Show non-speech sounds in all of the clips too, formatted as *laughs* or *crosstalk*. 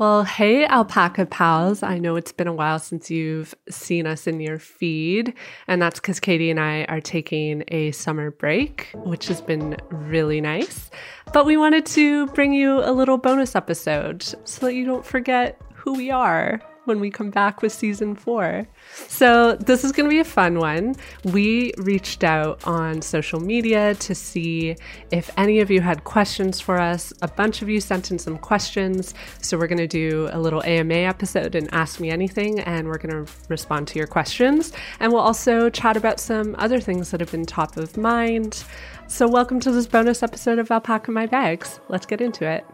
Well, hey, alpaca pals. I know it's been a while since you've seen us in your feed, and that's because Katie and I are taking a summer break, which has been really nice. But we wanted to bring you a little bonus episode so that you don't forget who we are when we come back with season four. So, this is going to be a fun one. We reached out on social media to see if any of you had questions for us. A bunch of you sent in some questions. So, we're going to do a little AMA episode and ask me anything, and we're going to respond to your questions. And we'll also chat about some other things that have been top of mind. So, welcome to this bonus episode of Alpaca My Bags. Let's get into it.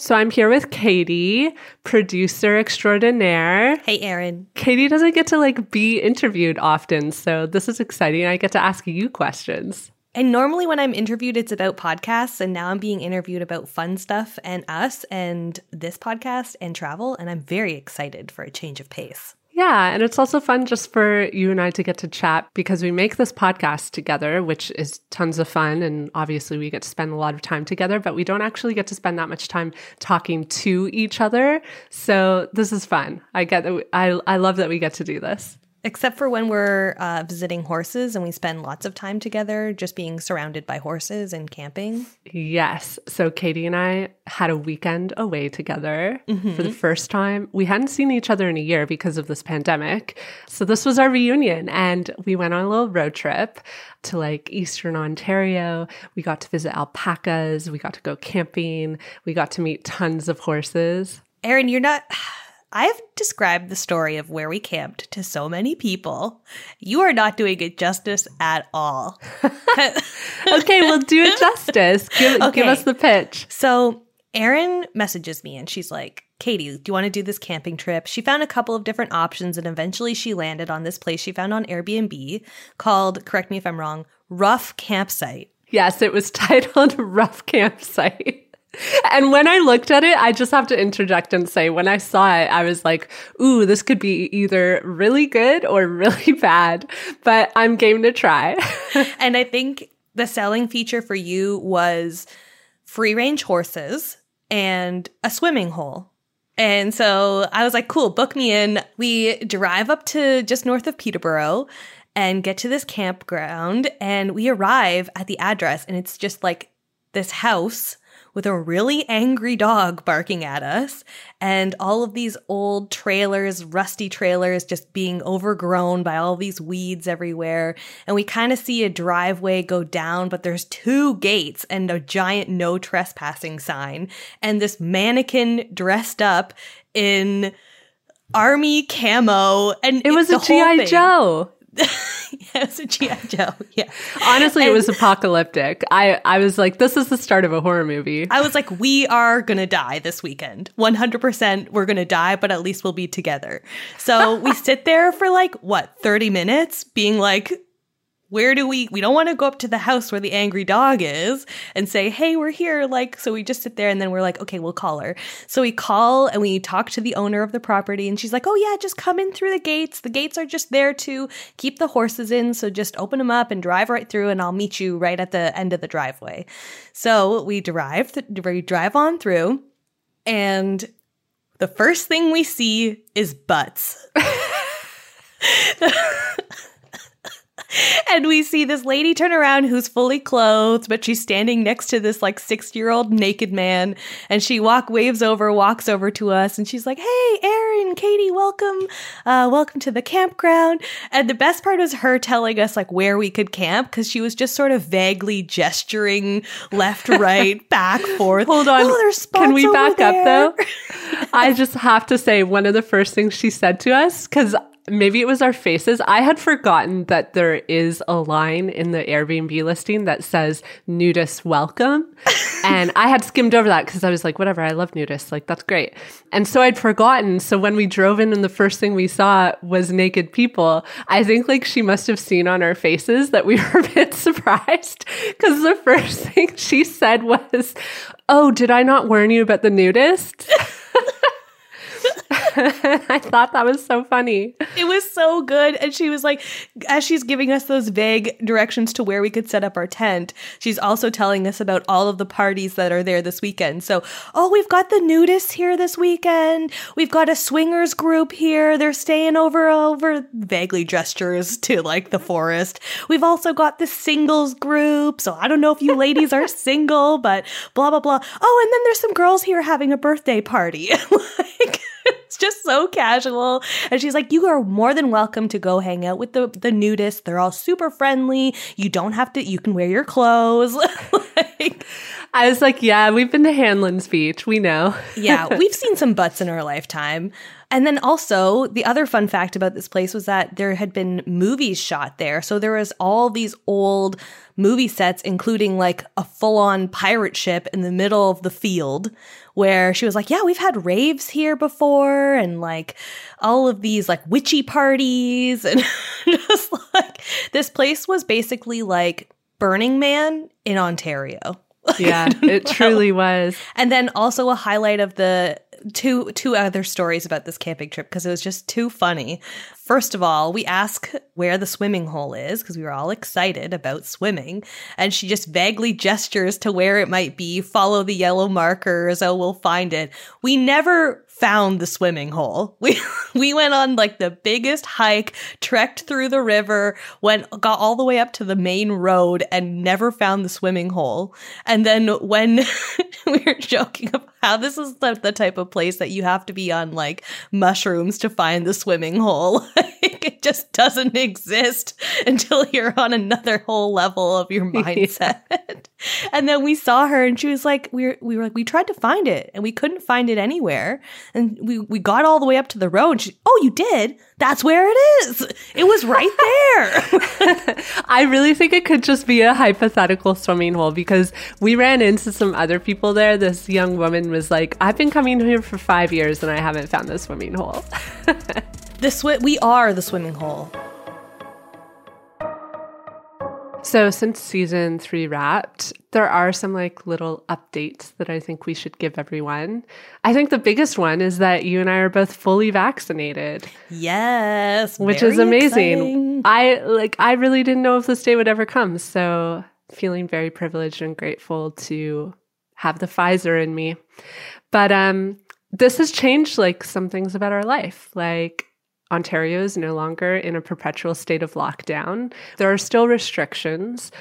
So I'm here with Katie, producer extraordinaire. Hey, Erin. Katie doesn't get to like be interviewed often, so this is exciting. I get to ask you questions. And normally when I'm interviewed, it's about podcasts, and now I'm being interviewed about fun stuff and us and this podcast and travel, and I'm very excited for a change of pace. Yeah, and it's also fun just for you and I to get to chat because we make this podcast together, which is tons of fun. And obviously, we get to spend a lot of time together, but we don't actually get to spend that much time talking to each other. So this is fun. I get. I, I love that we get to do this. Except for when we're uh, visiting horses and we spend lots of time together just being surrounded by horses and camping. Yes. So Katie and I had a weekend away together mm-hmm. for the first time. We hadn't seen each other in a year because of this pandemic. So this was our reunion and we went on a little road trip to like Eastern Ontario. We got to visit alpacas. We got to go camping. We got to meet tons of horses. Erin, you're not. I've described the story of where we camped to so many people. You are not doing it justice at all. *laughs* *laughs* okay, we'll do it justice. Give, okay. give us the pitch. So, Erin messages me and she's like, Katie, do you want to do this camping trip? She found a couple of different options and eventually she landed on this place she found on Airbnb called, correct me if I'm wrong, Rough Campsite. Yes, it was *laughs* titled Rough Campsite. And when I looked at it, I just have to interject and say, when I saw it, I was like, ooh, this could be either really good or *laughs* really bad, but I'm game to try. *laughs* and I think the selling feature for you was free range horses and a swimming hole. And so I was like, cool, book me in. We drive up to just north of Peterborough and get to this campground and we arrive at the address and it's just like this house with a really angry dog barking at us and all of these old trailers, rusty trailers just being overgrown by all these weeds everywhere. And we kind of see a driveway go down, but there's two gates and a giant no trespassing sign and this mannequin dressed up in army camo and it was a GI Joe. *laughs* it was a GI Joe. *laughs* Yeah. Honestly, and it was apocalyptic. I I was like, this is the start of a horror movie. I was like, we are gonna die this weekend. One hundred percent, we're gonna die, but at least we'll be together. So we *laughs* sit there for like what thirty minutes, being like, where do we we don't want to go up to the house where the angry dog is and say hey we're here like so we just sit there and then we're like okay we'll call her. So we call and we talk to the owner of the property and she's like oh yeah just come in through the gates. The gates are just there to keep the horses in so just open them up and drive right through and i'll meet you right at the end of the driveway. So we drive we drive on through and the first thing we see is butts *laughs* *laughs* *laughs* and we see this lady turn around who's fully clothed, but she's standing next to this like 60 year old naked man. And she walk waves over, walks over to us, and she's like, Hey, Erin, Katie, welcome. Uh, welcome to the campground. And the best part was her telling us like where we could camp because she was just sort of vaguely gesturing left, *laughs* right, back, forth. Hold on. Oh, Can we back there. up though? *laughs* I just have to say one of the first things she said to us, because maybe it was our faces. I had forgotten that there is a line in the Airbnb listing that says nudist welcome. *laughs* and I had skimmed over that because I was like, whatever, I love nudists. Like, that's great. And so I'd forgotten. So when we drove in and the first thing we saw was naked people, I think like she must have seen on our faces that we *laughs* were a bit surprised because the first *laughs* thing she said was, Oh, did I not warn you about the nudist? *laughs* I thought that was so funny. It was so good. And she was like, as she's giving us those vague directions to where we could set up our tent, she's also telling us about all of the parties that are there this weekend. So, oh, we've got the nudists here this weekend. We've got a swingers group here. They're staying over, over vaguely gestures to like the forest. We've also got the singles group. So I don't know if you ladies are *laughs* single, but blah, blah, blah. Oh, and then there's some girls here having a birthday party. *laughs* like, *laughs* it's just so casual. And she's like, You are more than welcome to go hang out with the, the nudists. They're all super friendly. You don't have to, you can wear your clothes. *laughs* like, I was like, Yeah, we've been to Hanlan's Beach. We know. *laughs* yeah, we've seen some butts in our lifetime. And then also, the other fun fact about this place was that there had been movies shot there. So there was all these old movie sets, including like a full on pirate ship in the middle of the field, where she was like, Yeah, we've had raves here before, and like all of these like witchy parties. *laughs* And just like this place was basically like Burning Man in Ontario. *laughs* Yeah, it truly was. And then also a highlight of the two two other stories about this camping trip because it was just too funny. First of all, we ask where the swimming hole is because we were all excited about swimming, and she just vaguely gestures to where it might be. Follow the yellow markers. Oh, we'll find it. We never found the swimming hole. *laughs* We we went on like the biggest hike, trekked through the river, went got all the way up to the main road and never found the swimming hole. And then when *laughs* we were joking about how this is the, the type of place that you have to be on like mushrooms to find the swimming hole. *laughs* it just doesn't exist until you're on another whole level of your *laughs* mindset. Yeah. and then we saw her and she was like, we were, we were like, we tried to find it and we couldn't find it anywhere. And we, we got all the way up to the road. And she, oh, you did? That's where it is. It was right there. *laughs* I really think it could just be a hypothetical swimming hole because we ran into some other people there. This young woman was like, I've been coming here for five years and I haven't found the swimming hole. *laughs* the sw- we are the swimming hole. So, since season three wrapped, there are some like little updates that I think we should give everyone. I think the biggest one is that you and I are both fully vaccinated. Yes, which is amazing. Exciting. I like I really didn't know if this day would ever come, so feeling very privileged and grateful to have the Pfizer in me. But um this has changed like some things about our life. Like Ontario is no longer in a perpetual state of lockdown. There are still restrictions,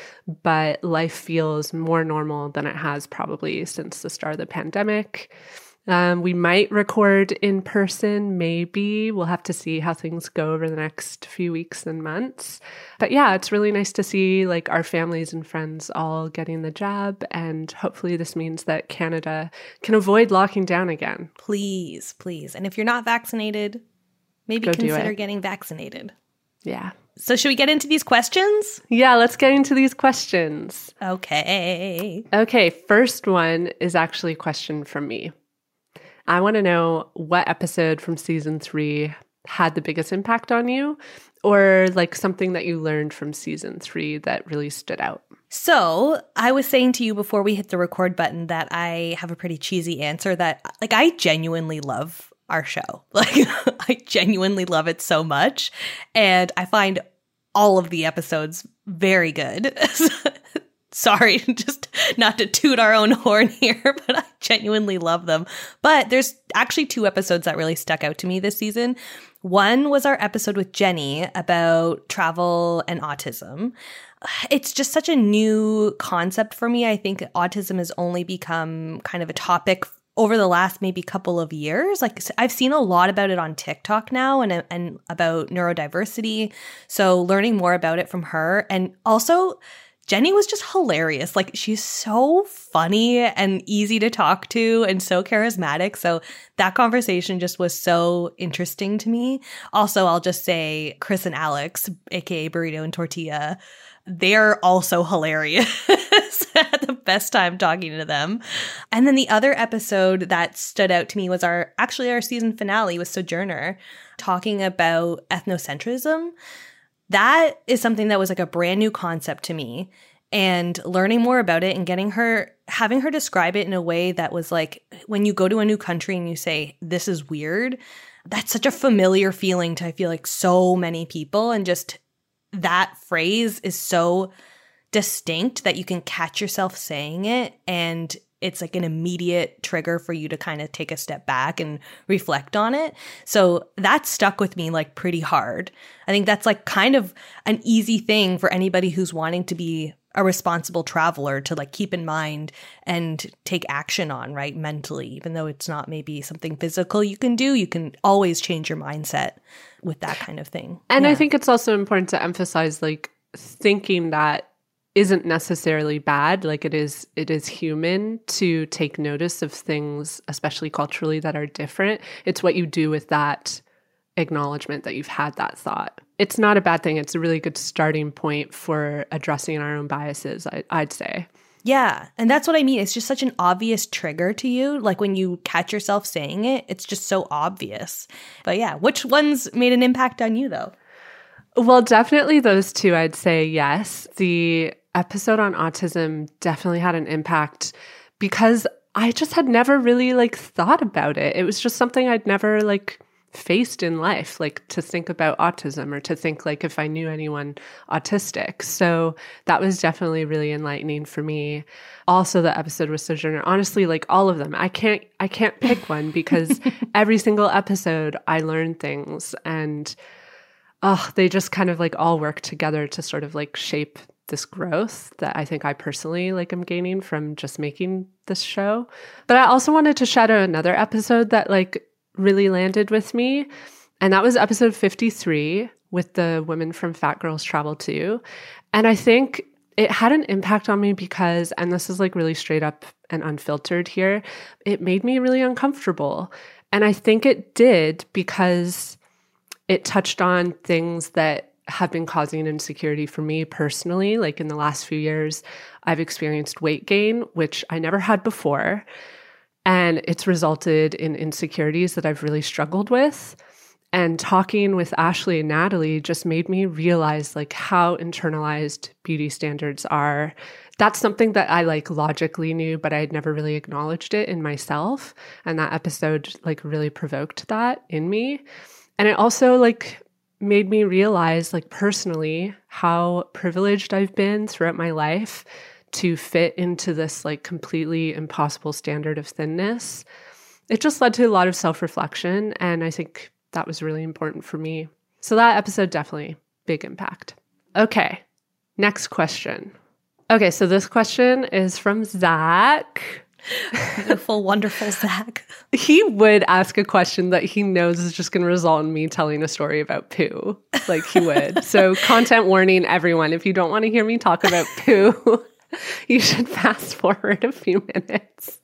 but life feels more normal than it has probably since the start of the pandemic. Um, we might record in person, maybe. We'll have to see how things go over the next few weeks and months. But yeah, it's really nice to see like our families and friends all getting the jab. And hopefully, this means that Canada can avoid locking down again. Please, please. And if you're not vaccinated, maybe Go consider getting vaccinated. Yeah. So, should we get into these questions? Yeah, let's get into these questions. Okay. Okay, first one is actually a question from me. I want to know what episode from season three had the biggest impact on you, or like something that you learned from season three that really stood out. So, I was saying to you before we hit the record button that I have a pretty cheesy answer that, like, I genuinely love our show. *laughs* Like, I genuinely love it so much. And I find all of the episodes very good. *laughs* Sorry, *laughs* just not to toot our own horn here, but I genuinely love them. But there's actually two episodes that really stuck out to me this season. One was our episode with Jenny about travel and autism. *sighs* It's just such a new concept for me. I think autism has only become kind of a topic over the last maybe couple of years. Like I've seen a lot about it on TikTok now and uh, and about neurodiversity. So learning more about it from her and also Jenny was just hilarious. Like she's so funny and easy to talk to and so charismatic. So that conversation just was so interesting to me. Also, I'll just say Chris and Alex, aka Burrito and Tortilla, they're also hilarious. *laughs* had the best time talking to them. And then the other episode that stood out to me was our actually our season finale with Sojourner talking about ethnocentrism. That is something that was like a brand new concept to me and learning more about it and getting her having her describe it in a way that was like when you go to a new country and you say this is weird that's such a familiar feeling to I feel like so many people and just that phrase is so distinct that you can catch yourself saying it and it's like an immediate trigger for you to kind of take a step back and reflect on it. So that stuck with me like pretty hard. I think that's like kind of an easy thing for anybody who's wanting to be a responsible traveler to like keep in mind and take action on, right? Mentally, even though it's not maybe something physical you can do, you can always change your mindset with that kind of thing. And yeah. I think it's also important to emphasize like thinking that isn't necessarily bad like it is it is human to take notice of things especially culturally that are different it's what you do with that acknowledgement that you've had that thought it's not a bad thing it's a really good starting point for addressing our own biases I, i'd say yeah. And that's what I mean. It's just such an obvious trigger to you. Like when you catch yourself saying it, it's just so obvious. But yeah, which ones made an impact on you though? Well, definitely those two, I'd say yes. The episode on autism definitely had an impact because I just had never really like thought about it. It was just something I'd never like faced in life, like to think about autism or to think like if I knew anyone autistic. So that was definitely really enlightening for me. Also the episode with Sojourner, honestly, like all of them. I can't I can't pick one *laughs* because every single episode I learn things and oh, they just kind of like all work together to sort of like shape this growth that I think I personally like am gaining from just making this show. But I also wanted to out another episode that like really landed with me. And that was episode 53 with the women from Fat Girls Travel Too. And I think it had an impact on me because, and this is like really straight up and unfiltered here, it made me really uncomfortable. And I think it did because it touched on things that have been causing insecurity for me personally. Like in the last few years, I've experienced weight gain, which I never had before. And it's resulted in insecurities that I've really struggled with. And talking with Ashley and Natalie just made me realize like how internalized beauty standards are. That's something that I like logically knew, but I had never really acknowledged it in myself. And that episode like really provoked that in me. And it also like made me realize, like personally, how privileged I've been throughout my life to fit into this like completely impossible standard of thinness. It just led to a lot of self reflection. And I think that was really important for me. So that episode definitely big impact. Okay, next question. Okay, so this question is from Zach. *laughs* Beautiful, wonderful Zach. He would ask a question that he knows is just going to result in me telling a story about poo. Like he would. so, content warning, everyone. If you don't want to hear me talk about poo, *laughs* *laughs* you should fast forward a few minutes.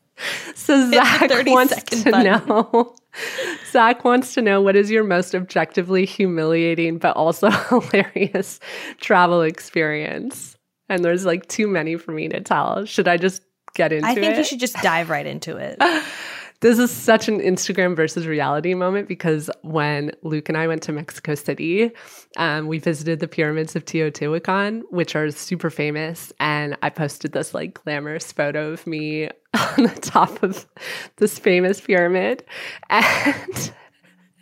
So, Zach wants to button. know. *laughs* Zach wants to know what is your most objectively humiliating but also *laughs* hilarious travel experience? And there's like too many for me to tell. Should I just get into it. I think it. you should just dive right into it. *laughs* this is such an Instagram versus reality moment because when Luke and I went to Mexico City, um, we visited the pyramids of Teotihuacan, which are super famous. And I posted this like glamorous photo of me *laughs* on the top of this famous pyramid. And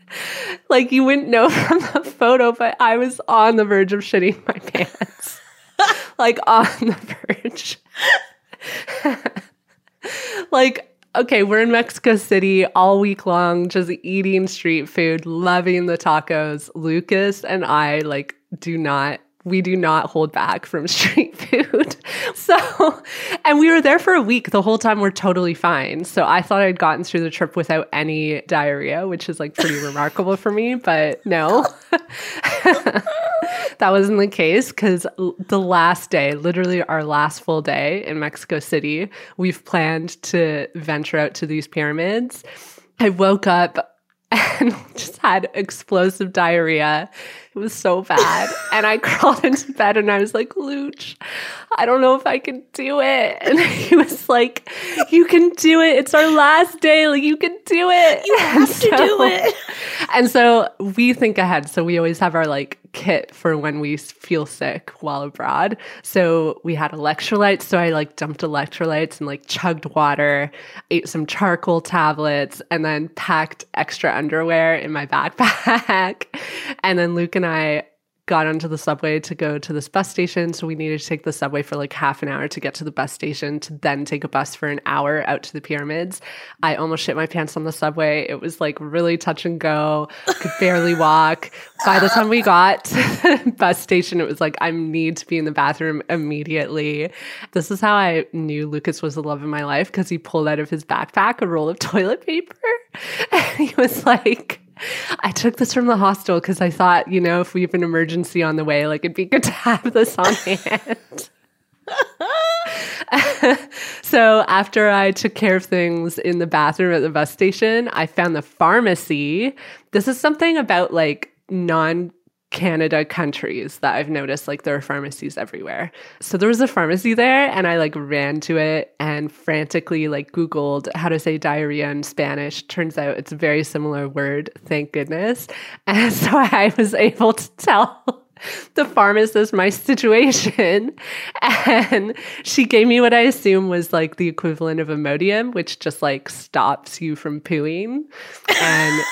*laughs* like you wouldn't know from the photo, but I was on the verge of shitting my pants. like on the verge. *laughs* like, okay, we're in Mexico City all week long, just eating street food, loving the tacos. Lucas and I, like, do not we do not hold back from *laughs* street food. *laughs* So, and we were there for a week. The whole time we're totally fine. So I thought I'd gotten through the trip without any diarrhea, which is like pretty remarkable for me, but no. *laughs* that wasn't the case because the last day, literally our last full day in Mexico City, we've planned to venture out to these pyramids. I woke up *laughs* and just had explosive diarrhea *laughs* It was so bad. and I *laughs* crawled into bed and I was like, Luch, I don't know if I can do it. *laughs* And he was like, You can do it. It's our last day. Like, you can do it. You have to do it. And so we think ahead. So we always have our like kit for when we feel sick while abroad. So we had electrolytes. So I like dumped electrolytes and like chugged water, ate some charcoal tablets, and then packed extra underwear in my backpack. and then Luke and I got onto the subway to go to this bus station. So we needed to take the subway for like half an hour to get to the bus station to then take a bus for an hour out to the pyramids. I almost shit my pants on the subway. It was like really touch and go, could barely walk. By the time we got to the *laughs* bus station, it was like, I need to be in the bathroom immediately. This is how I knew Lucas was the love of my life because he pulled out of his backpack a roll of toilet paper. *laughs* And he was like, I took this from the hostel because I thought, you know, if we have an emergency on the way, like it'd be good to have this on hand. *laughs* so after I took care of things in the bathroom at the bus station, I found the pharmacy. This is something about like non Canada countries that I've noticed like there are pharmacies everywhere. So there was a pharmacy there and I like ran to it and frantically like googled how to say diarrhea in Spanish. Turns out it's a very similar word, thank goodness. *laughs* And so I was able to tell *laughs* the pharmacist my situation *laughs* and she gave me what I assume was like the equivalent of Imodium, which just like stops you from pooing. And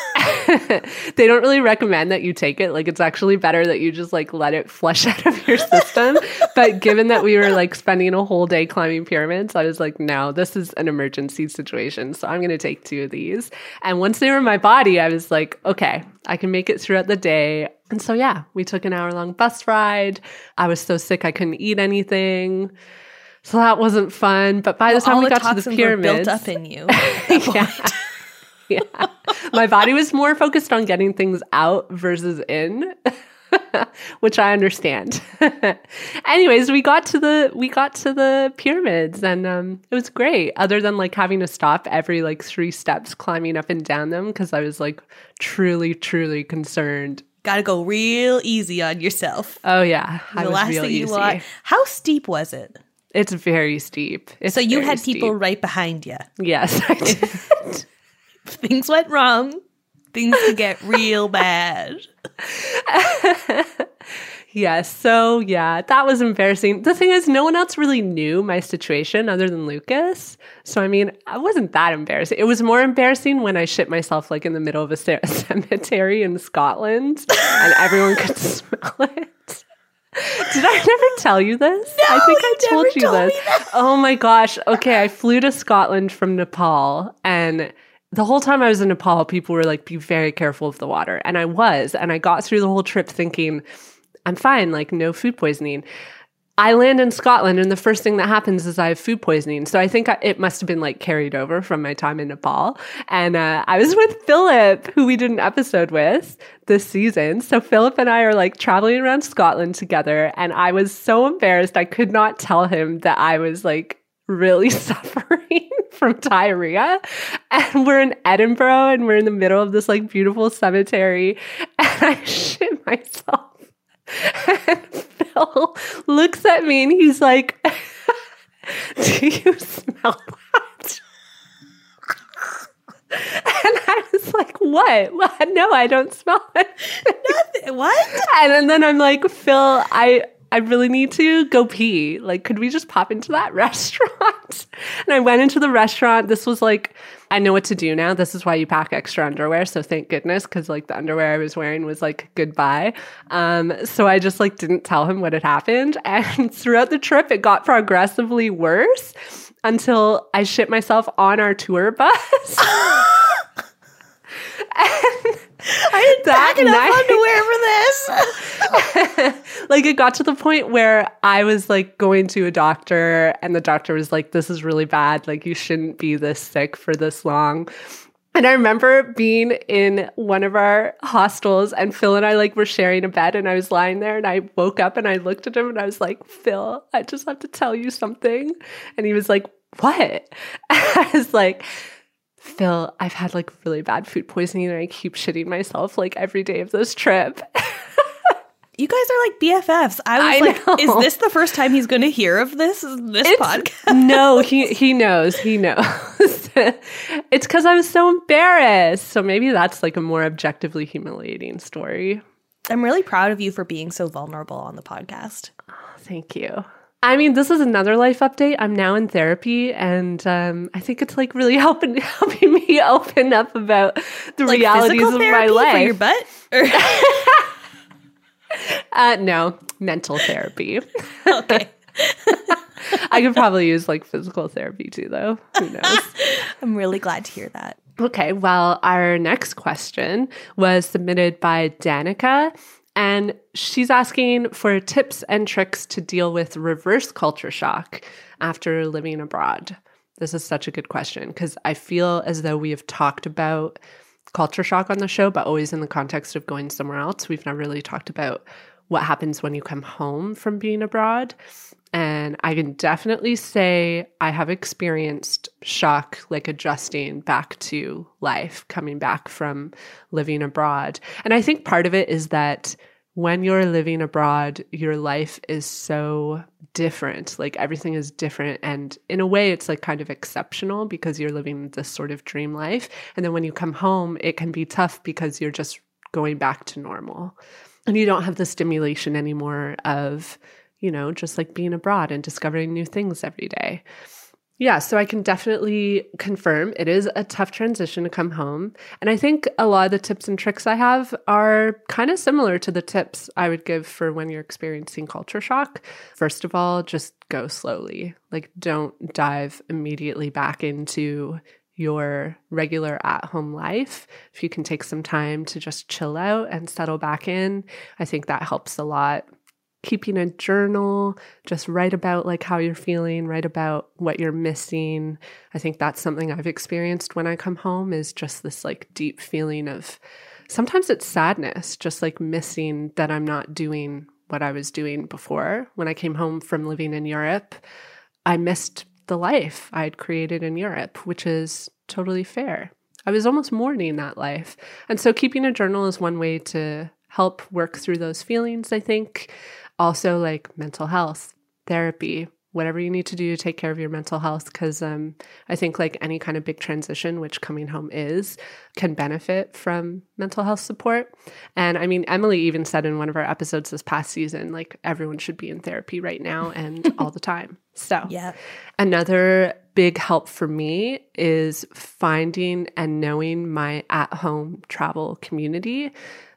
*laughs* they don't really recommend that you take it. Like it's actually better that you just like let it flush out of your system. but given that we were like spending a whole day climbing pyramids, I was like, no, this is an emergency situation. So I'm going to take two of these. And once they were in my body, I was like, okay, I can make it throughout the day. And so, yeah, we took an hour long bus ride. I was so sick I couldn't eat anything. So that wasn't fun. But by the time we the got to the pyramids, built up in you. *laughs* yeah. *laughs* yeah. My body was more focused on getting things out versus in, *laughs* which I understand. Anyways, we got to the we got to the pyramids and um it was great other than like having to stop every like 3 steps climbing up and down them because I was like truly truly concerned. Got to go real easy on yourself. Oh yeah, the last thing easy. you want. How steep was it? It's very steep. It's So you had people steep. right behind you. Yes, I did. *laughs* Things went wrong. Things could get real bad. *laughs* Yes. So, yeah, that was embarrassing. The thing is, no one else really knew my situation other than Lucas. So, I mean, I wasn't that embarrassing. It was more embarrassing when I shit myself like in the middle of a *laughs* cemetery in Scotland and everyone could *laughs* smell it. Did I never tell you this? I think I told you told this. Oh my gosh. Okay, I flew to Scotland from Nepal and the whole time I was in Nepal, people were like, be very careful of the water. And I was. And I got through the whole trip thinking, I'm fine, like no food poisoning. I land in Scotland, and the first thing that happens is I have food poisoning. So I think I, it must have been like carried over from my time in Nepal. And uh, I was with Philip, who we did an episode with this season. So Philip and I are like traveling around Scotland together, and I was so embarrassed I could not tell him that I was like really *laughs* suffering from diarrhea. And we're in Edinburgh, and we're in the middle of this like beautiful cemetery, *laughs* and I shit myself. And *laughs* Phil looks at me and he's like, *laughs* Do you smell that? *laughs* And I was like, What? No, I don't smell it. Nothing. What? And, and then I'm like, Phil, I I really need to go pee. Like, could we just pop into that restaurant? *laughs* And I went into the restaurant. This was like, I know what to do now. This is why you pack extra underwear. So thank goodness, because like the underwear I was wearing was like goodbye. Um, so I just like didn't tell him what had happened. *laughs* And throughout the trip, it got progressively worse until I shit myself on our tour bus. *laughs* and *laughs* I didn't That pack enough night- underwear for this. *laughs* like it got to the point where I was like going to a doctor and the doctor was like, this is really bad. Like you shouldn't be this sick for this long. And I remember being in one of our hostels and Phil and I like were sharing a bed and I was lying there and I woke up and I looked at him and I was like, Phil, I just have to tell you something. And he was like, what? *laughs* I was like, Phil, I've had like really bad food poisoning and I keep shitting myself like every day of this trip. *laughs* You guys are like BFFs. I was I like, know. is this the first time he's going to hear of this this podcast? no, he he knows. He knows. *laughs* it's because I was so embarrassed. So maybe that's like a more objectively humiliating story. I'm really proud of you for being so vulnerable on the podcast. Thank you. I mean, this is another life update. I'm now in therapy, and um, I think it's like really *laughs* helping helping me open up about the Like realities of my therapy for your butt? *laughs* Or- Uh, no, mental therapy. *laughs* okay. I could probably use like physical therapy too, though. Who knows? I'm really glad to hear that. Okay, well, our next question was submitted by Danica, and she's asking for tips and tricks to deal with reverse culture shock after living abroad. This is such a good question because I feel as though we have talked about culture shock on the show, but always in the context of going somewhere else. We've never really talked about what happens when you come home from being abroad. And I can definitely say I have experienced shock, like adjusting back to life, coming back from living abroad. And I think part of it is that when you're living abroad, your life is so different. Like everything is different. And in a way, it's like kind of exceptional because you're living this sort of dream life. And then when you come home, it can be tough because you're just going back to normal. And you don't have the stimulation anymore of, you know, just like being abroad and discovering new things every day. Yeah, so I can definitely confirm it is a tough transition to come home. And I think a lot of the tips and tricks I have are kind of similar to the tips I would give for when you're experiencing culture shock. First of all, just go slowly. Like, don't dive immediately back into your regular at home life. If you can take some time to just chill out and settle back in, I think that helps a lot keeping a journal just write about like how you're feeling write about what you're missing. I think that's something i've experienced when i come home is just this like deep feeling of sometimes it's sadness just like missing that i'm not doing what i was doing before. When i came home from living in europe i missed the life i had created in europe which is totally fair. I was almost mourning that life. And so keeping a journal is one way to help work through those feelings i think also like mental health therapy whatever you need to do to take care of your mental health because um, i think like any kind of big transition which coming home is can benefit from mental health support and i mean emily even said in one of our episodes this past season like everyone should be in therapy right now and all the time *laughs* so Yeah. Another big help for me is finding and knowing my at home travel community.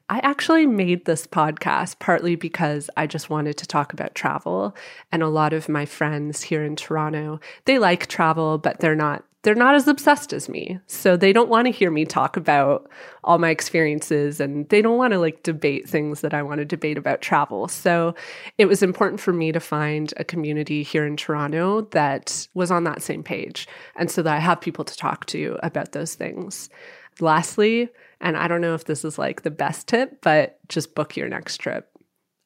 I actually made this podcast partly because I just wanted to talk about travel and a lot of my friends here in Toronto, they like travel but they're not they're not as obsessed as me. So they don't want to hear me talk about all my experiences and they don't want to like debate things that I want to debate about travel. So it was important for me to find a community here in Toronto that was on that same page and so that I have people to talk to about those things. Lastly, and I don't know if this is like the best tip, but just book your next trip.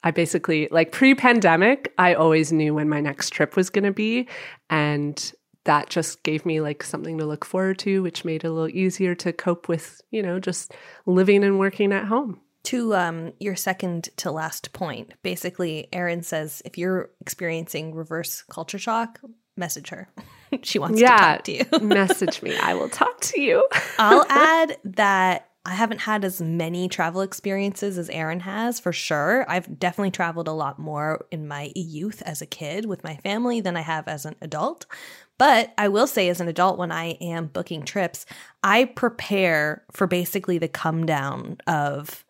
I basically, like pre pandemic, I always knew when my next trip was going to be. And that just gave me like something to look forward to, which made it a little easier to cope with, you know, just living and working at home. To um, your second to last point, basically, Erin says if you're experiencing reverse culture shock, message her. *laughs* she wants to talk to you. *laughs* Message me. I will talk to you. I'll *laughs* add that I haven't had as many travel experiences as Erin has, for sure. I've definitely traveled a lot more in my youth as a kid with my family than I have as an adult. But I will say, as an adult, when I am booking trips, I prepare for basically the come down of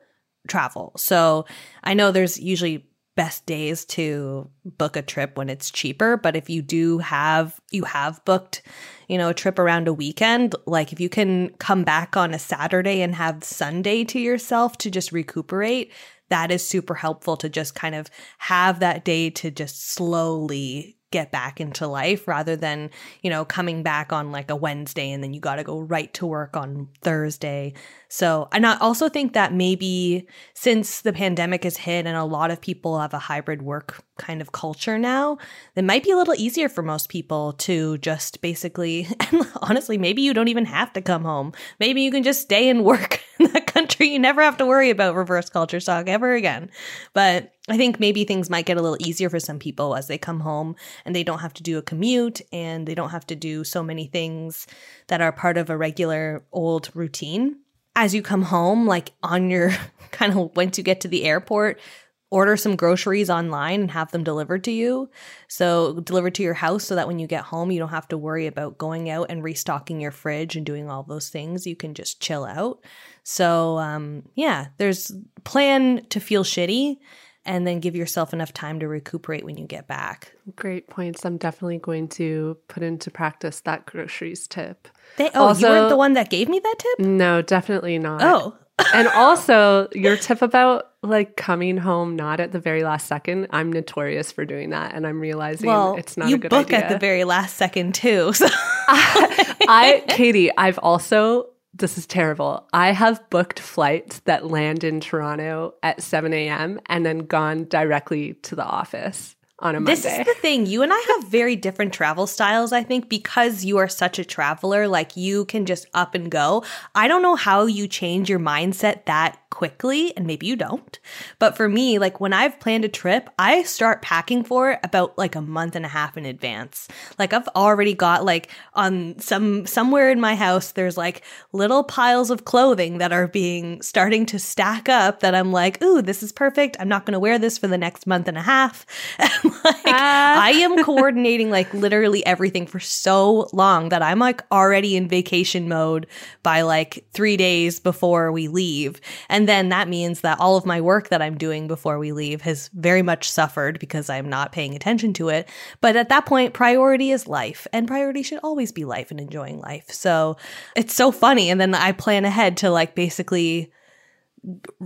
travel. So I know there's usually best days to book a trip when it's cheaper, but if you do have you have booked, you know, a trip around a weekend, like if you can come back on a Saturday and have Sunday to yourself to just recuperate, that is super helpful to just kind of have that day to just slowly get back into life rather than, you know, coming back on like a Wednesday and then you got to go right to work on Thursday. So, and I also think that maybe since the pandemic has hit and a lot of people have a hybrid work kind of culture now, it might be a little easier for most people to just basically, and *laughs* honestly, maybe you don't even have to come home. Maybe you can just stay and work. *laughs* In that country, you never have to worry about reverse culture shock ever again. But I think maybe things might get a little easier for some people as they come home and they don't have to do a commute and they don't have to do so many things that are part of a regular old routine. As you come home, like on your *laughs* kind of once you get to the airport, order some groceries online and have them delivered to you. So, delivered to your house so that when you get home, you don't have to worry about going out and restocking your fridge and doing all those things. You can just chill out. So, um, yeah, there's plan to feel shitty and then give yourself enough time to recuperate when you get back. Great points. I'm definitely going to put into practice that groceries tip. They, oh, also, you weren't the one that gave me that tip? No, definitely not. Oh, *laughs* and also your tip about like coming home not at the very last second i'm notorious for doing that and i'm realizing well, it's not you a good idea. You book idea at the very last second too so. *laughs* I, I *laughs* katie i've also this is terrible i have booked flights that land in toronto at 7 a.m and then gone directly to the office on a Monday. This is the thing. You and I have very different travel styles, I think, because you are such a traveler. Like you can just up and go. I don't know how you change your mindset that quickly, and maybe you don't. But for me, like when I've planned a trip, I start packing for it about like a month and a half in advance. Like I've already got like on some somewhere in my house, there's like little piles of clothing that are being starting to stack up that I'm like, ooh, this is perfect. I'm not gonna wear this for the next month and a half. *laughs* like ah. I am coordinating like literally everything for so long that I'm like already in vacation mode by like three days before we leave. And then that means that all of my work that I'm doing before we leave has very much suffered because I'm not paying attention to it. But at that point, priority is life, and priority should always be life and enjoying life. So it's so funny. And then I plan ahead to like basically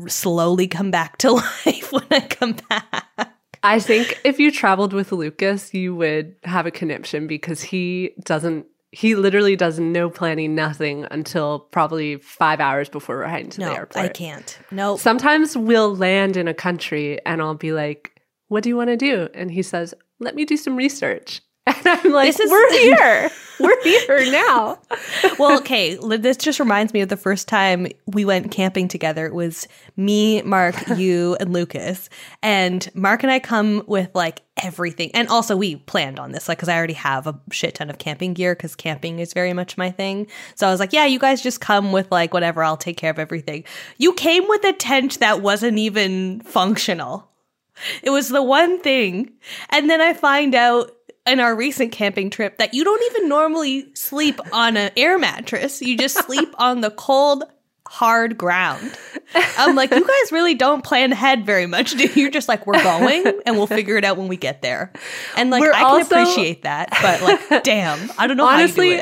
slowly come back to *laughs* life when I come back. I think if you traveled with Lucas, you would have a conniption because he doesn't. He literally does no planning, nothing until probably five hours before we're heading to no, the airport. I can't. No. Sometimes we'll land in a country and I'll be like, "What do you want to do?" And he says, "Let me do some research." *laughs* And I'm like, this is- we're *laughs* here. we're here now. *laughs* well, okay. This just reminds me of the first time we went camping together. It was me, Mark, you, and Lucas. And Mark and I come with like everything. And also, we planned on this, like, because I already have a shit ton of camping gear because camping is very much my thing. So I was like, yeah, you guys just come with like whatever. I'll take care of everything. You came with a tent that wasn't even functional. It was the one thing. And then I find out in our recent camping trip that you don't even normally sleep on an air mattress. You just sleep *laughs* on the cold, hard ground. I'm like, you guys really don't plan ahead very much, do you? You're just like, we're going and we'll figure it out when we get there. And like, we're I can appreciate that, but like, damn, I don't know honestly,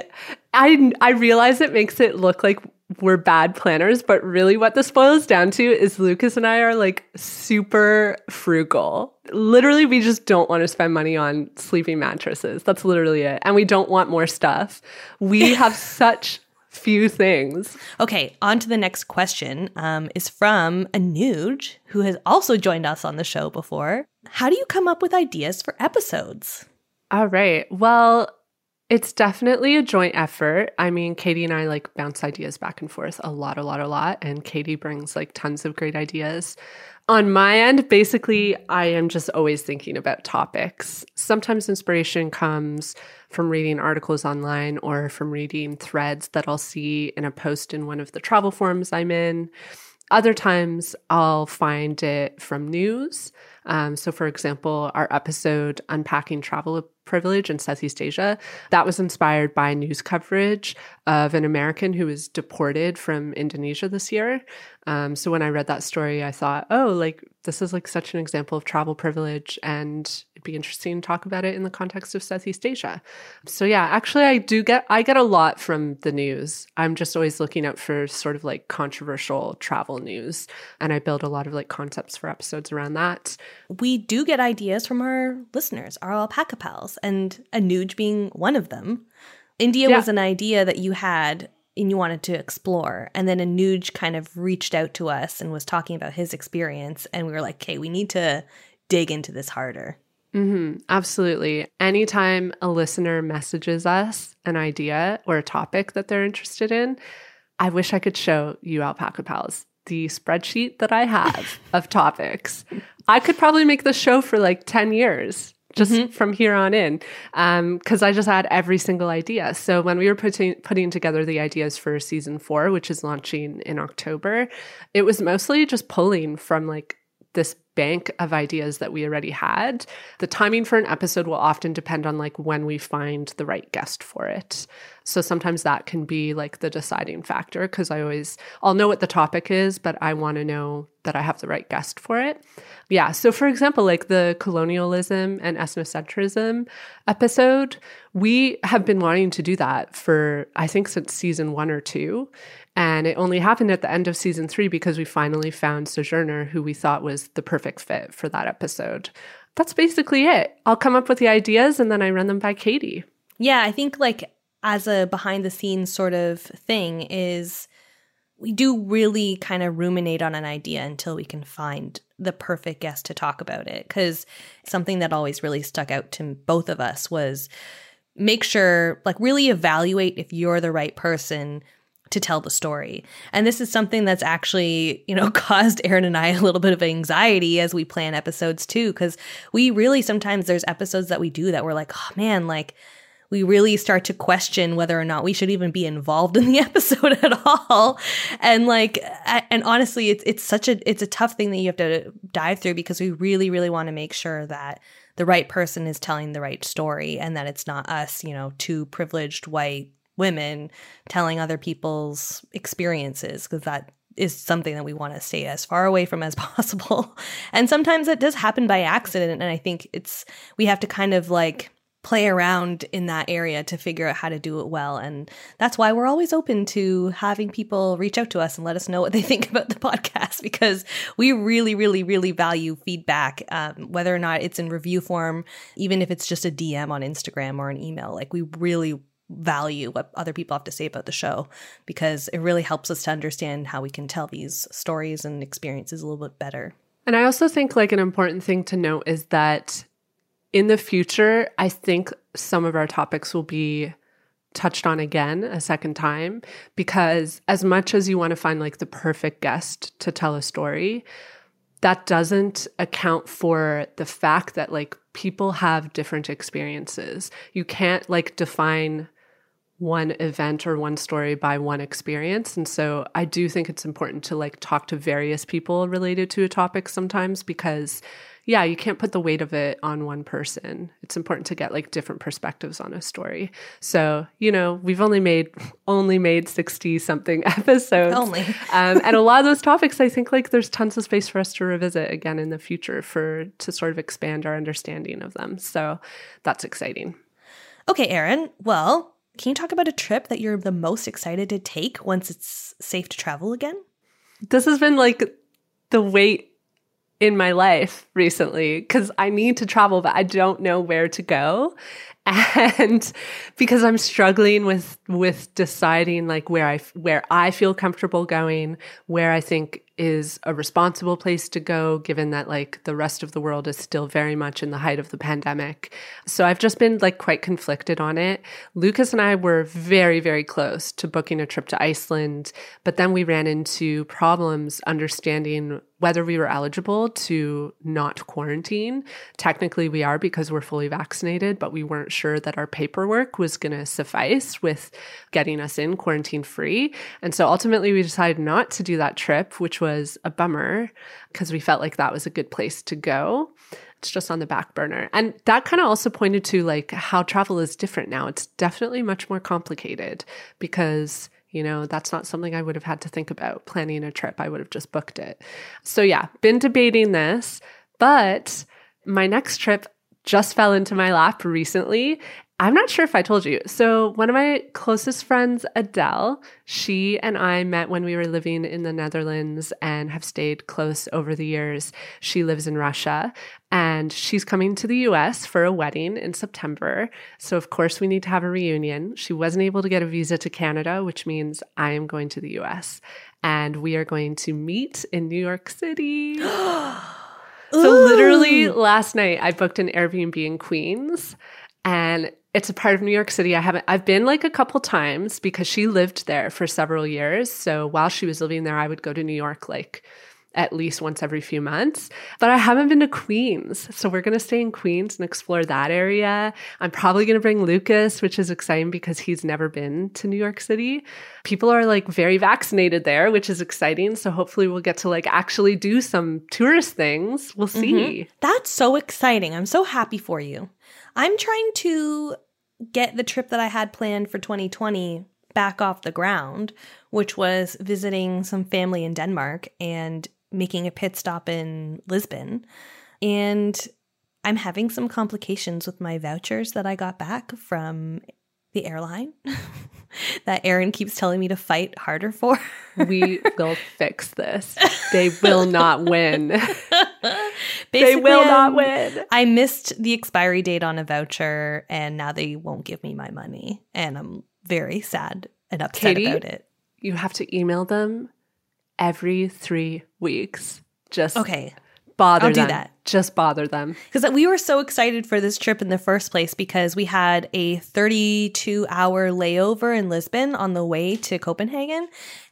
I I realize it makes it look like we're bad planners, but really what this boils down to is Lucas and I are like super frugal. Literally, we just don't want to spend money on sleeping mattresses. That's literally it. And we don't want more stuff. We *laughs* have such few things. Okay, on to the next question um, is from Anuj, who has also joined us on the show before. How do you come up with ideas for episodes? All right. Well, it's definitely a joint effort. I mean, Katie and I like bounce ideas back and forth a lot, a lot, a lot. And Katie brings like tons of great ideas. On my end, basically, I am just always thinking about topics. Sometimes inspiration comes from reading articles online or from reading threads that I'll see in a post in one of the travel forums I'm in. Other times, I'll find it from news. Um, so, for example, our episode Unpacking Travel privilege in Southeast Asia. That was inspired by news coverage of an American who was deported from Indonesia this year. Um, so when I read that story, I thought, oh, like this is like such an example of travel privilege, and it'd be interesting to talk about it in the context of Southeast Asia. So yeah, actually, I do get I get a lot from the news. I'm just always looking out for sort of like controversial travel news, and I build a lot of like concepts for episodes around that. We do get ideas from our listeners, our alpaca pals, and a Anuj being one of them. India yeah. was an idea that you had and you wanted to explore. And then a Anuj kind of reached out to us and was talking about his experience. And we were like, okay, we need to dig into this harder. Mm-hmm, absolutely. Anytime a listener messages us an idea or a topic that they're interested in, I wish I could show you Alpaca Pals. the spreadsheet that I have *laughs* of topics, I could probably make the show for like 10 years just mm-hmm. from here on in because um, i just had every single idea so when we were putting putting together the ideas for season four which is launching in october it was mostly just pulling from like this bank of ideas that we already had. The timing for an episode will often depend on like when we find the right guest for it. So sometimes that can be like the deciding factor because I always I'll know what the topic is, but I want to know that I have the right guest for it. Yeah, so for example, like the colonialism and ethnocentrism episode, we have been wanting to do that for I think since season 1 or 2. And it only happened at the end of season three because we finally found Sojourner, who we thought was the perfect fit for that episode. That's basically it. I'll come up with the ideas and then I run them by Katie. Yeah, I think like as a behind the scenes sort of thing is we do really kind of ruminate on an idea until we can find the perfect guest to talk about it. Because something that always really stuck out to both of us was make sure, like, really evaluate if you're the right person to tell the story. And this is something that's actually, you know, *laughs* caused Erin and I a little bit of anxiety as we plan episodes too, because we really sometimes there's episodes that we do that we're like, oh man, like we really start to question whether or not we should even be involved in the *laughs* episode at all. And like, and honestly, it's, it's such a, it's a tough thing that you have to dive through because we really, really want to make sure that the right person is telling the right story and that it's not us, you know, two privileged white women telling other people's experiences because that is something that we want to stay as far away from as *laughs* possible. And sometimes it does happen by accident. And I think it's, we have to kind of like play around in that area to figure out how to do it well. And that's why we're always open to having people reach out to us and let us know what they *laughs* think about the podcast because we really, really, really value feedback, um, whether or not it's in review form, even if it's just a DM on Instagram or an email. Like we really value what other people have to say about the show because it really helps us to understand how we can tell these stories and experiences a little bit better. And I also think like an important thing to note is that in the future, I think some of our topics will be touched on again a second time because as much as you want to find like the perfect guest to tell a story, that doesn't account for the fact that like people have different experiences. You can't like define one event or one story by one experience. And so I do think it's important to like talk to various people related to a topic sometimes because yeah, you can't put the weight of it on one person. It's important to get like different perspectives on a story. So, you know, we've only made *laughs* only made 60 something *laughs* episodes. Only. *laughs* um, and a lot of those topics I think like there's tons of space for us to revisit again in the future for to sort of expand our understanding of them. So, that's exciting. Okay, Erin. Well, can you talk about a trip that you're the most excited to take once it's safe to travel again? This has been like the wait in my life recently because I need to travel, but I don't know where to go. And *laughs* because I'm struggling with with deciding like where I where I feel comfortable going, where I think is a responsible place to go given that like the rest of the world is still very much in the height of the pandemic. So I've just been like quite conflicted on it. Lucas and I were very very close to booking a trip to Iceland, but then we ran into problems understanding whether we were eligible to not quarantine. Technically we are because we're fully vaccinated, but we weren't sure that our paperwork was going to suffice with getting us in quarantine free. And so ultimately we decided not to do that trip, which was a bummer because we felt like that was a good place to go. It's just on the back burner. And that kind of also pointed to like how travel is different now. It's definitely much more complicated because you know, that's not something I would have had to think about planning a trip. I would have just booked it. So, yeah, been debating this, but my next trip just fell into my lap recently. I'm not sure if I told you. So, one of my closest friends, Adele, she and I met when we were living in the Netherlands and have stayed close over the years. She lives in Russia and she's coming to the US for a wedding in September. So, of course, we need to have a reunion. She wasn't able to get a visa to Canada, which means I am going to the US and we are going to meet in New York City. *gasps* so, literally, last night I booked an Airbnb in Queens. And it's a part of New York City. I haven't I've been like a couple times because she lived there for several years. So while she was living there, I would go to New York like at least once every few months. But I haven't been to Queens. So we're going to stay in Queens and explore that area. I'm probably going to bring Lucas, which is exciting because he's never been to New York City. People are like very vaccinated there, which is exciting. So hopefully we'll get to like actually do some tourist things. We'll see. Mm-hmm. That's so exciting. I'm so happy for you. I'm trying to get the trip that I had planned for 2020 back off the ground, which was visiting some family in Denmark and making a pit stop in Lisbon. And I'm having some complications with my vouchers that I got back from the airline *laughs* that Erin keeps telling me to fight harder for. we *laughs* will fix this. They will not win. *laughs* they will not um, win. I missed the expiry date on a voucher and now they won't give me my money. And I'm very sad and upset Katie, about it. You have to email them every three weeks. Just okay. Bother I'll them. do that. Just bother them. Because we were so excited for this trip in the first place because we had a 32 hour layover in Lisbon on the way to Copenhagen.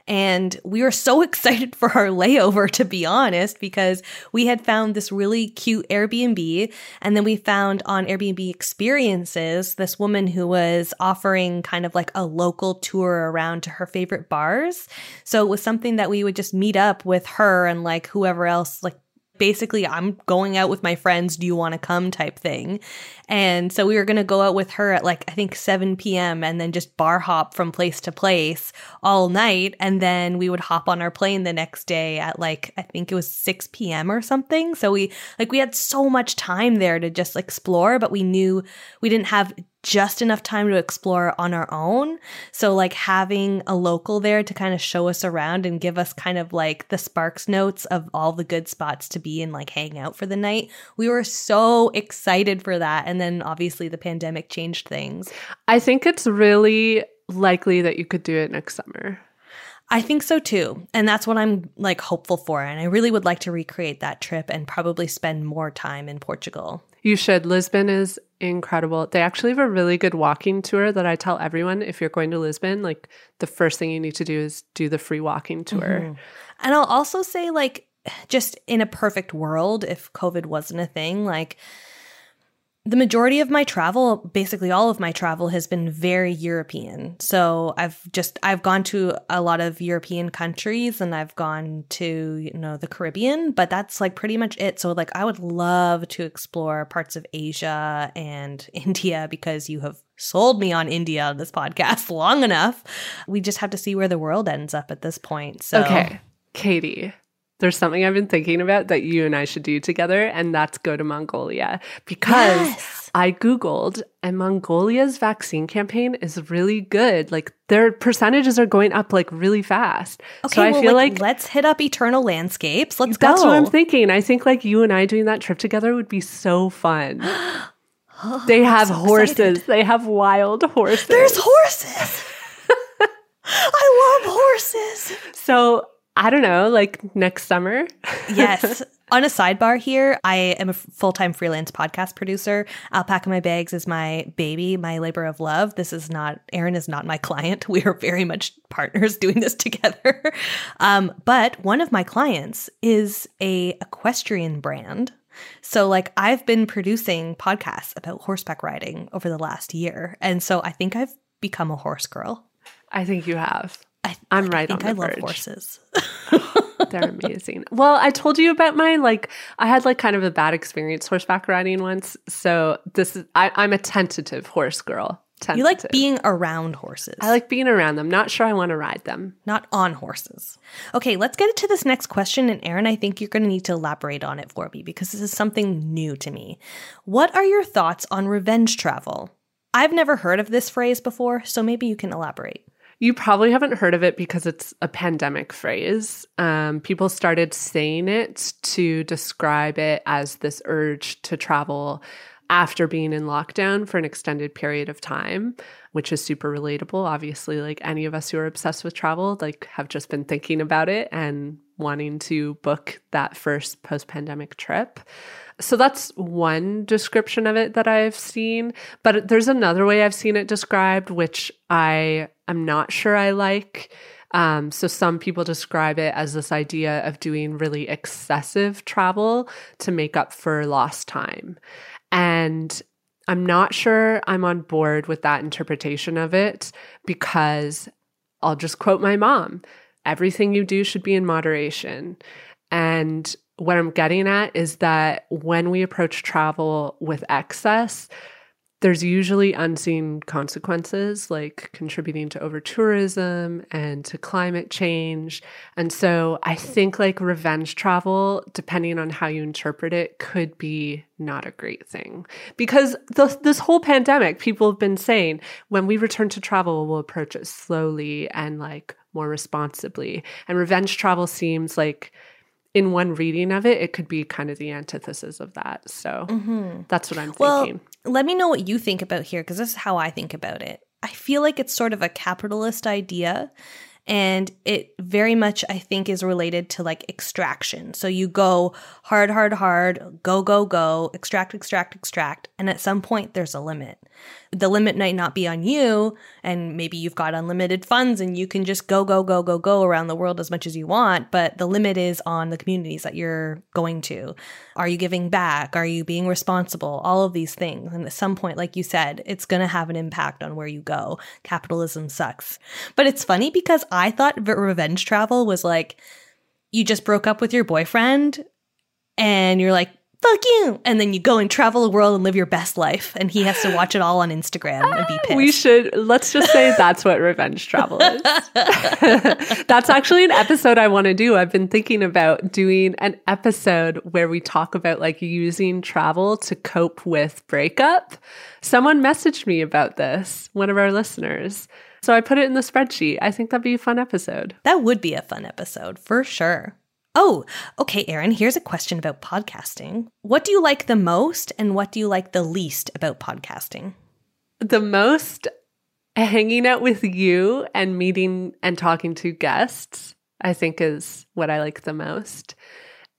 And we were so *laughs* excited for our layover, to be honest, because we had found this really cute Airbnb. And then we found on Airbnb experiences this woman who was offering kind of like a local tour around to her favorite bars. So it was something that we would just meet up with her and like whoever else, like basically I'm going out with my friends. Do you want to come type thing? And so we were going to go out with her at like, I think 7 p.m. and then just bar hop from place to place all night. And then we would hop on our plane the next day at like, I think it was 6 p.m. or something. So we, like, we had so much time there to just explore, but we knew we didn't have just enough time to explore on our own. So, like, having a local there to kind of show us around and give us kind of like the Sparks notes of all the good spots to be and like hang out for the night. We were so excited for that. And then obviously the pandemic changed things. I think it's really likely that you could do it next summer. I think so too. And that's what I'm like hopeful for. And I really would like to recreate that trip and probably spend more time in Portugal. You should. Lisbon is incredible. They actually have a really good walking tour that I tell everyone if you're going to Lisbon, like the first thing you need to do is do the free walking tour. Mm-hmm. And I'll also say, like, just in a perfect world, if COVID wasn't a thing, like, the majority of my travel, basically all of my travel has been very European. So I've just I've gone to a lot of European countries and I've gone to, you know, the Caribbean, but that's like pretty much it. So like I would love to explore parts of Asia and *laughs* India because you have sold me on India on this podcast *laughs* long enough. We just have to see where the world ends up at this point. So Okay. Katie, there's something I've been thinking about that you and I should do together, and that's go to Mongolia. Because yes. I Googled, and Mongolia's vaccine campaign is really good. Like their percentages are going up like really fast. Okay, so I well, feel like, like, let's hit up Eternal Landscapes. Let's that's go. That's what I'm thinking. I think like you and I doing that trip together would be so fun. *gasps* they have so horses. Excited. They have wild horses. There's horses. *laughs* I love horses. So I don't know, like next summer. yes. *laughs* On a sidebar here, I am a full time freelance podcast producer. Alpaca My Bags is my baby, my labor of love. This is not, Erin is not my client. *laughs* We are very much partners doing this together. *laughs* Um, but one of my clients is a equestrian brand. So, like, I've been producing podcasts about horseback riding over the last year. And so I think I've become a horse girl. I think you have. I, am right I think on the I verge. love horses. *laughs* They're amazing. Well, I told you about my like I had like kind of a bad experience horseback riding once. So this is I, I'm a tentative horse girl. Tentative. You like being around horses. I like being around them. Not sure I want to ride them. Not on horses. Okay, let's get into this next question. And Erin, I think you're going to need to elaborate on it for me because this is something new to me. What are your thoughts on revenge travel? I've never heard of this phrase before, so maybe you can elaborate. You probably haven't heard of it because it's a pandemic phrase. Um, people started saying it to describe it as this urge to travel after being in lockdown for an extended period of time, which is super relatable. Obviously, like any of us who are obsessed with travel, like have just been thinking about it and wanting to book that first post pandemic trip. So that's one description of it that I've seen. But there's another way I've seen it described, which I am not sure I like. Um, so some people describe it as this idea of doing really excessive travel to make up for lost time. And I'm not sure I'm on board with that interpretation of it because I'll just quote my mom everything you do should be in moderation. And what I'm getting at is that when we approach travel with excess, there's usually unseen consequences like contributing to over tourism and to climate change. And so I think like revenge travel, depending on how you interpret it, could be not a great thing. Because this whole pandemic, people have been saying when we return to travel, we'll approach it slowly and like more responsibly. And revenge travel seems like in one reading of it, it could be kind of the antithesis of that. So mm-hmm. that's what I'm thinking. well, thinking. Let me know what you think about here, because this is how I think about it. I feel like it's sort of a capitalist idea and it very much i think is related to like extraction so you go hard hard hard go go go extract extract extract and at some point there's a limit the limit might not be on you and maybe you've got unlimited funds and you can just go go go go go around the world as much as you want but the limit is on the communities that you're going to. Are you giving back? Are you being responsible? All of these things. And at some point like you said it's going to have an impact on where you go. Capitalism sucks. But it's funny because i thought revenge travel was like you just broke up with your boyfriend and you're like fuck you. And then you go and travel the world and live your best life. And he has to watch it all on Instagram and be pissed. We should, let's just say that's what revenge travel is. *laughs* that's actually an episode I want to do. I've been thinking about doing an episode where we talk about like using travel to cope with breakup. Someone messaged me about this, one of our listeners. So I put it in the spreadsheet. I think that'd be a fun episode. That would be a fun episode for sure. Oh, okay, Erin, here's a question about podcasting. What do you like the most and what do you like the least about podcasting? The most hanging out with you and meeting and talking to guests, I think is what I like the most.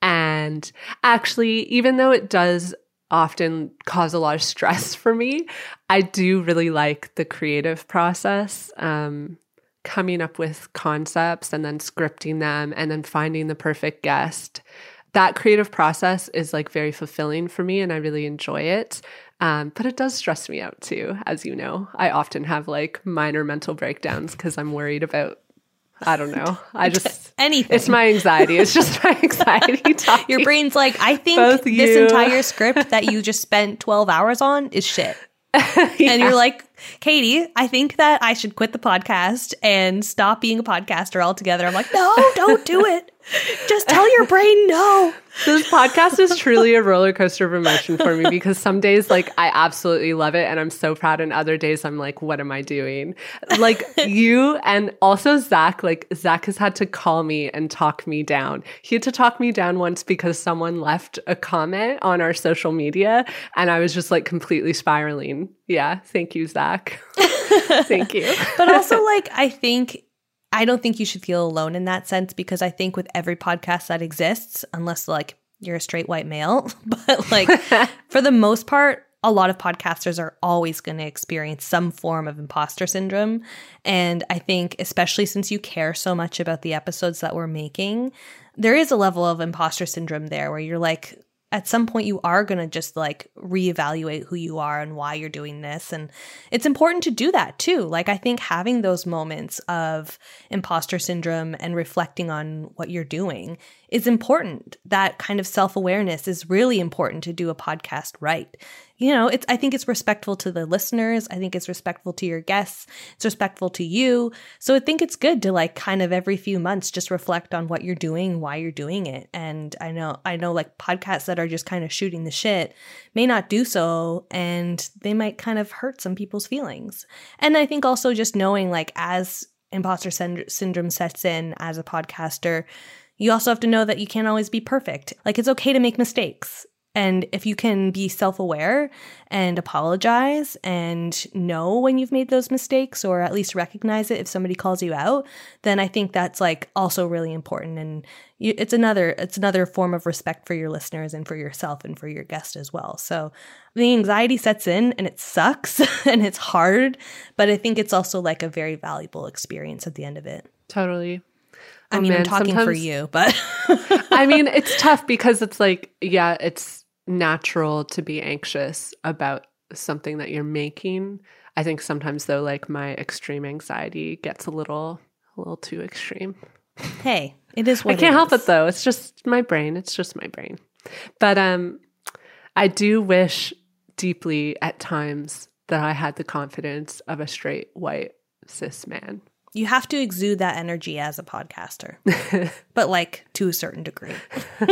And actually, even though it does often cause a lot of *laughs* stress for me, I do really like the creative process. Um, coming up with concepts and then scripting them and then finding the perfect guest. That creative process is like very fulfilling for me and I really enjoy it. Um, but it does stress me out too, as you know. I often have like minor mental breakdowns because I'm worried about I don't know. I *laughs* just anything. It's my anxiety. It's just my *laughs* anxiety. Your brain's like, I think this entire script that you just spent 12 hours on is shit. yeah. *laughs* And you're like, Katie, I think that I should quit the podcast and stop being a podcaster altogether. I'm like, no, don't do it. Just tell your brain no. This podcast is truly a roller coaster of emotion for me because some days, like, I absolutely love it and I'm so proud. And other days, I'm like, what am I doing? Like, you and also Zach, like, Zach has had to call me and talk me down. He had to talk me down once because someone left a comment on our social media and I was just like completely spiraling. Yeah. Thank you, Zach. *laughs* thank you. but also, like, I think I don't think you should feel alone in that sense because I think with every podcast that exists, unless like you're a straight white male, *laughs* but like *laughs* for the most part, a lot of podcasters are always going to experience some form of imposter syndrome. And I think, especially since you care so much about the episodes that we're making, there is a level of imposter syndrome there where you're like, at some point you are going to just like reevaluate who you are and why you're doing this and it's important to do that too. Like i think having those moments of imposter syndrome and reflecting on what you're doing is important. That kind of self-awareness is really important to do a podcast right you know, it's I think it's respectful to the listeners. I think it's respectful to your guests. It's respectful to you. So I think it's good to like kind of every few months just reflect on what you're doing, why you're doing it. And I know I know like podcasts that are just kind of shooting the shit may not do so and they might kind of hurt some people's feelings. And I think also just knowing like as imposter syndrome sets in as a podcaster, you also have to know that you can't always be perfect. Like it's okay to make mistakes And if you can be self aware and apologize and know when you've made those mistakes or at least recognize it if somebody calls you out, then I think that's like also really important. And you, it's another, it's another form of respect for your listeners and for yourself and for your guest as well. So the anxiety sets in and it sucks *laughs* and it's hard, but I think it's also like a very valuable experience at the end of it. Totally. I Oh, mean, I'm man, talking for you, but *laughs* I mean, it's tough because it's like, yeah, it's natural to be anxious about something that you're making. I think sometimes though, like my extreme anxiety gets a little, a little too extreme. hey, it is what I can't help is. it though. It's just my brain. It's just my brain. But um, I do wish deeply at times that I had the confidence of a straight white cis man. You have to exude that energy as a podcaster, *laughs* but like to a certain degree. *laughs*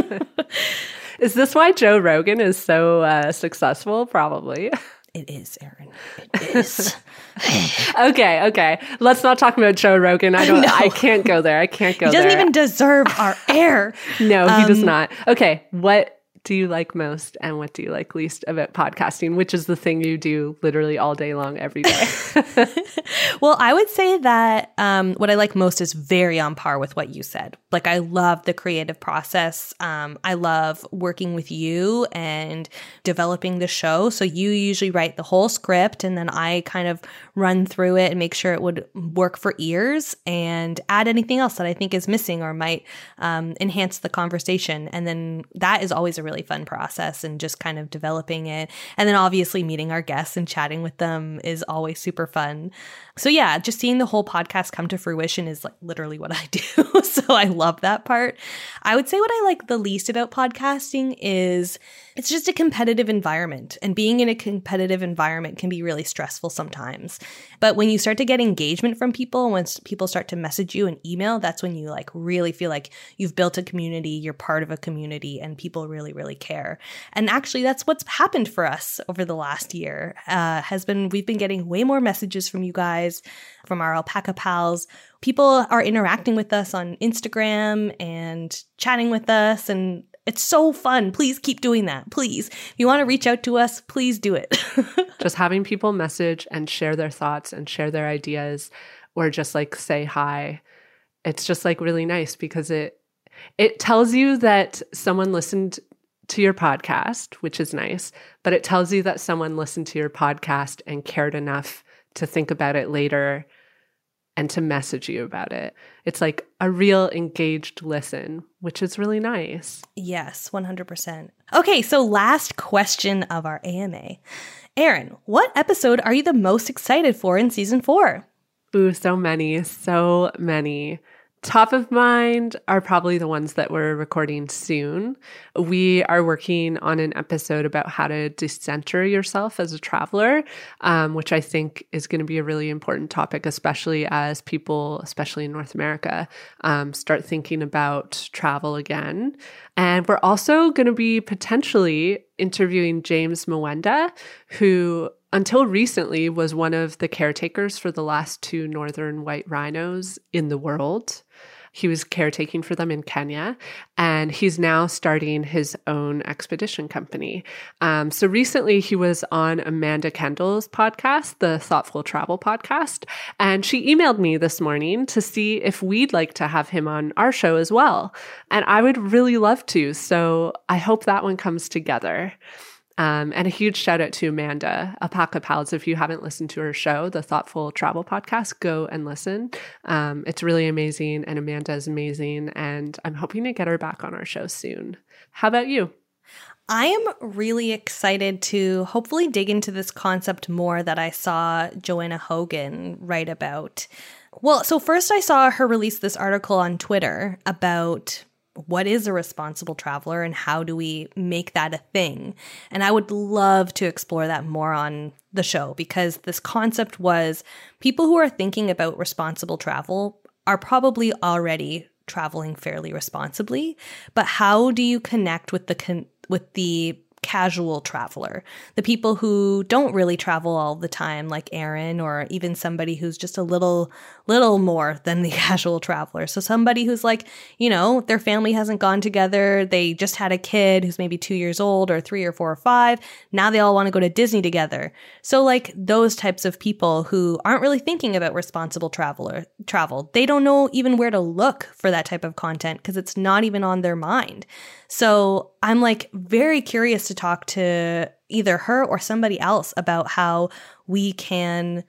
Is this why Joe Rogan is so uh, successful? Probably. It is, Erin. It is. *laughs* okay, okay. Let's not talk about Joe Rogan. I don't. No. I can't go there. I can't go there. he doesn't there. even deserve our *laughs* air. no, he does um, not. Okay, what do you like most and what do you like least about podcasting? Which is the thing you do literally all day long, every day. *laughs* *laughs* Well, I would say that um, what I like most is very on par with what you said. Like, I love the creative process. Um, I love working with you and developing the show. So, you usually write the whole script, and then I kind of run through it and make sure it would work for ears and add anything else that I think is missing or might um, enhance the conversation. And then that is always a really fun process and just kind of developing it. And then obviously meeting our guests and chatting with them is always super fun. So yeah, just seeing the whole podcast come to fruition is like literally what I do. *laughs* so I love that part. I would say what I like the least about podcasting is it's just a competitive environment and being in a competitive environment can be really stressful sometimes. But when you start to get engagement from people, once people start to message you and email, that's when you like really feel like you've built a community, you're part of a community and people really really care. And actually that's what's happened for us over the last year. Uh has been we've been getting way more messages from you guys, from our alpaca pals. People are interacting with us on Instagram and chatting with us and it's so fun. Please keep doing that. Please. If you want to reach out to us, please do it. *laughs* just having people message and share their thoughts and share their ideas or just like say hi it's just like really nice because it it tells you that someone listened to your podcast which is nice but it tells you that someone listened to your podcast and cared enough to think about it later and to message you about it it's like a real engaged listen which is really nice yes, 100%. Okay, so last question of our AMA. Erin, what episode are you the most excited for in season four? Ooh, so many, so many. Top of mind are probably the ones that we're recording soon. We are working on an episode about how to decenter yourself as a traveler, um, which I think is going to be a really important topic, especially as people, especially in North America, um, start thinking about travel again. And we're also going to be potentially interviewing James Mwenda, who until recently was one of the caretakers for the last two northern white rhinos in the world. He was caretaking for them in Kenya, and he's now starting his own expedition company. Um, so recently, he was on Amanda Kendle's podcast, the Thoughtful Travel podcast, and she emailed me this morning to see if we'd like to have him on our show as well. And I would really love to. So I hope that one comes together. Um, and a huge shout out to Amanda Alpaca Pals. If you haven't listened to her show, the Thoughtful Travel Podcast, go and listen. Um, it's really amazing, and Amanda is amazing. And I'm hoping to get her back on our show soon. How about you? I am really excited to hopefully dig into this concept more that I saw Joanna Hogan write about. Well, so first I saw her release this article on Twitter about what is a responsible traveler and how do we make that a thing? And I would love to explore that more on the show because this concept was people who are thinking about responsible travel are probably already traveling fairly responsibly, but how do you connect with the con- with the casual traveler, the people who don't really travel all the time, like Aaron, or even somebody who's just a little, little more than the *laughs* casual traveler. So somebody who's like, you know, their family hasn't gone together. They just had a kid who's maybe two years old or three or four or five. Now they all want to go to Disney together. So like those types of people who aren't really thinking about responsible traveler travel. They don't know even where to look for that type of content because it's not even on their mind. So I'm like very curious to talk to either her or somebody else about how we can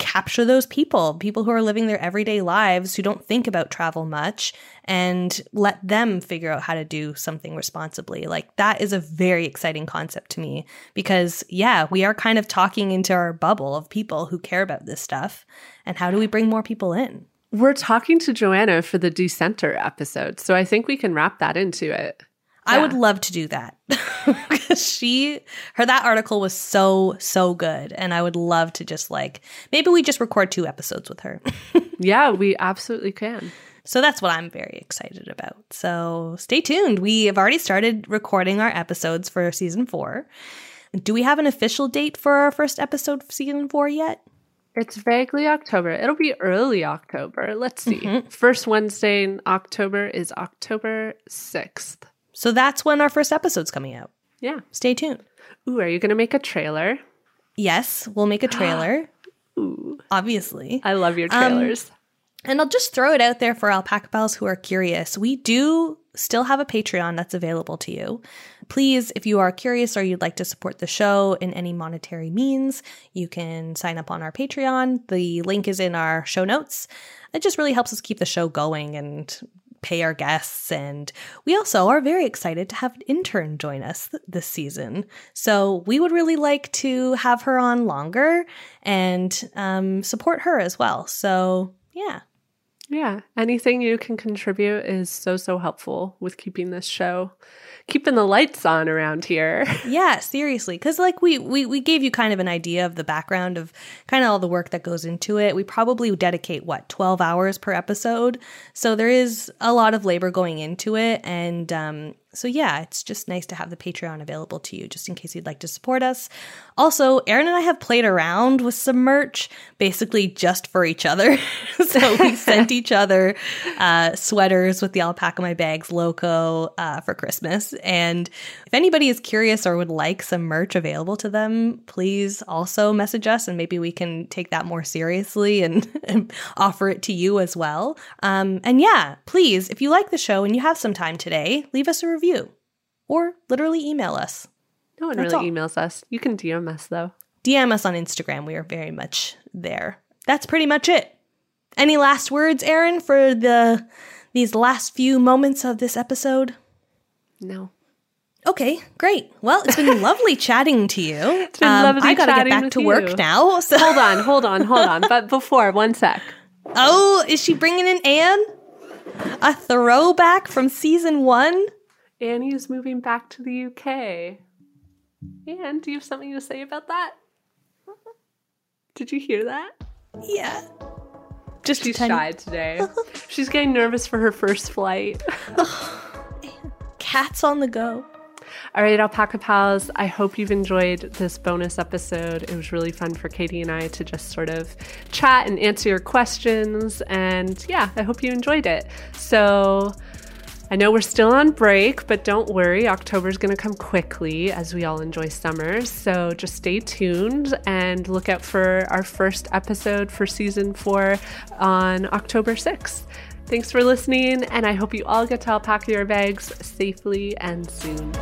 capture those people, people who are living their everyday lives who don't think about travel much and let them figure out how to do something responsibly. Like that is a very exciting concept to me because yeah, we are kind of talking into our bubble of people who care about this stuff and how do we bring more people in? We're talking to Joanna for the Decenter episode, so I think we can wrap that into it. I would love to do that. *laughs* she her that article was so so good and I would love to just like maybe we just record two episodes with her. *laughs* yeah, we absolutely can. So that's what I'm very excited about. So stay tuned. We have already started recording our episodes for season 4. Do we have an official date for our first episode of season 4 yet? It's vaguely October. It'll be early October. Let's see. Mm-hmm. First Wednesday in October is October 6th. So that's when our first episode's coming out. Yeah. Stay tuned. Ooh, are you going to make a trailer? Yes, we'll make a *gasps* trailer. Ooh. Obviously. I love your um, trailers. Um, and I'll just throw it out there for alpaca pals who are curious. We do still have a Patreon that's available to you. Please, if you are curious or you'd like to support the show in any monetary means, you can sign up on our Patreon. The link is in our show notes. It just really helps us keep the show going and pay our guests. And we also are very excited to have an intern join us th- this season. So we would really like to have her on longer and um, support her as well. So, yeah. Yeah. Anything you can contribute is so, so helpful with keeping this show keeping the lights on around here. *laughs* yeah, seriously, because like we, we we gave you kind of an idea of the background of kind of all the work that goes into it. We probably dedicate what twelve hours per episode, so there is a lot of labor going into it, and um, so yeah, it's just nice to have the Patreon available to you just in case you'd like to support us. Also, Erin and I have played around with some merch, basically just for each other. *laughs* so we *laughs* sent each other uh, sweaters with the Alpaca My Bags logo uh, for Christmas. And if anybody is curious or would like some merch available to them, please also message us and maybe we can take that more seriously and, *laughs* and offer it to you as well. Um, and yeah, please, if you like the show and you have some time today, leave us a review or literally email us. No one That's really all. emails us. You can DM us though. DM us on Instagram. We are very much there. That's pretty much it. Any last words, Erin, for the these last few moments of this episode? No. Okay, great. Well, it's been *laughs* lovely chatting to you. It's been um, lovely I gotta get back to you. work now. So. Hold on, *laughs* hold on, hold on. But before, one sec. Oh, is she bringing in Anne? A throwback from season one? Annie is moving back to the UK. Anne, do you have something to say about that? Did you hear that? Yeah. Just she's tiny- shy today. *laughs* she's getting nervous for her first flight. Cats on the go. All right, Alpaca Pals, I hope you've enjoyed this bonus episode. It was really fun for Katie and I to just sort of chat and answer your questions. And yeah, I hope you enjoyed it. So, I know we're still on break, but don't worry, October's going to come quickly as we all enjoy summer. So just stay tuned and look out for our first episode for season four on October 6th. Thanks for listening, and I hope you all get to alpaca your bags safely and soon.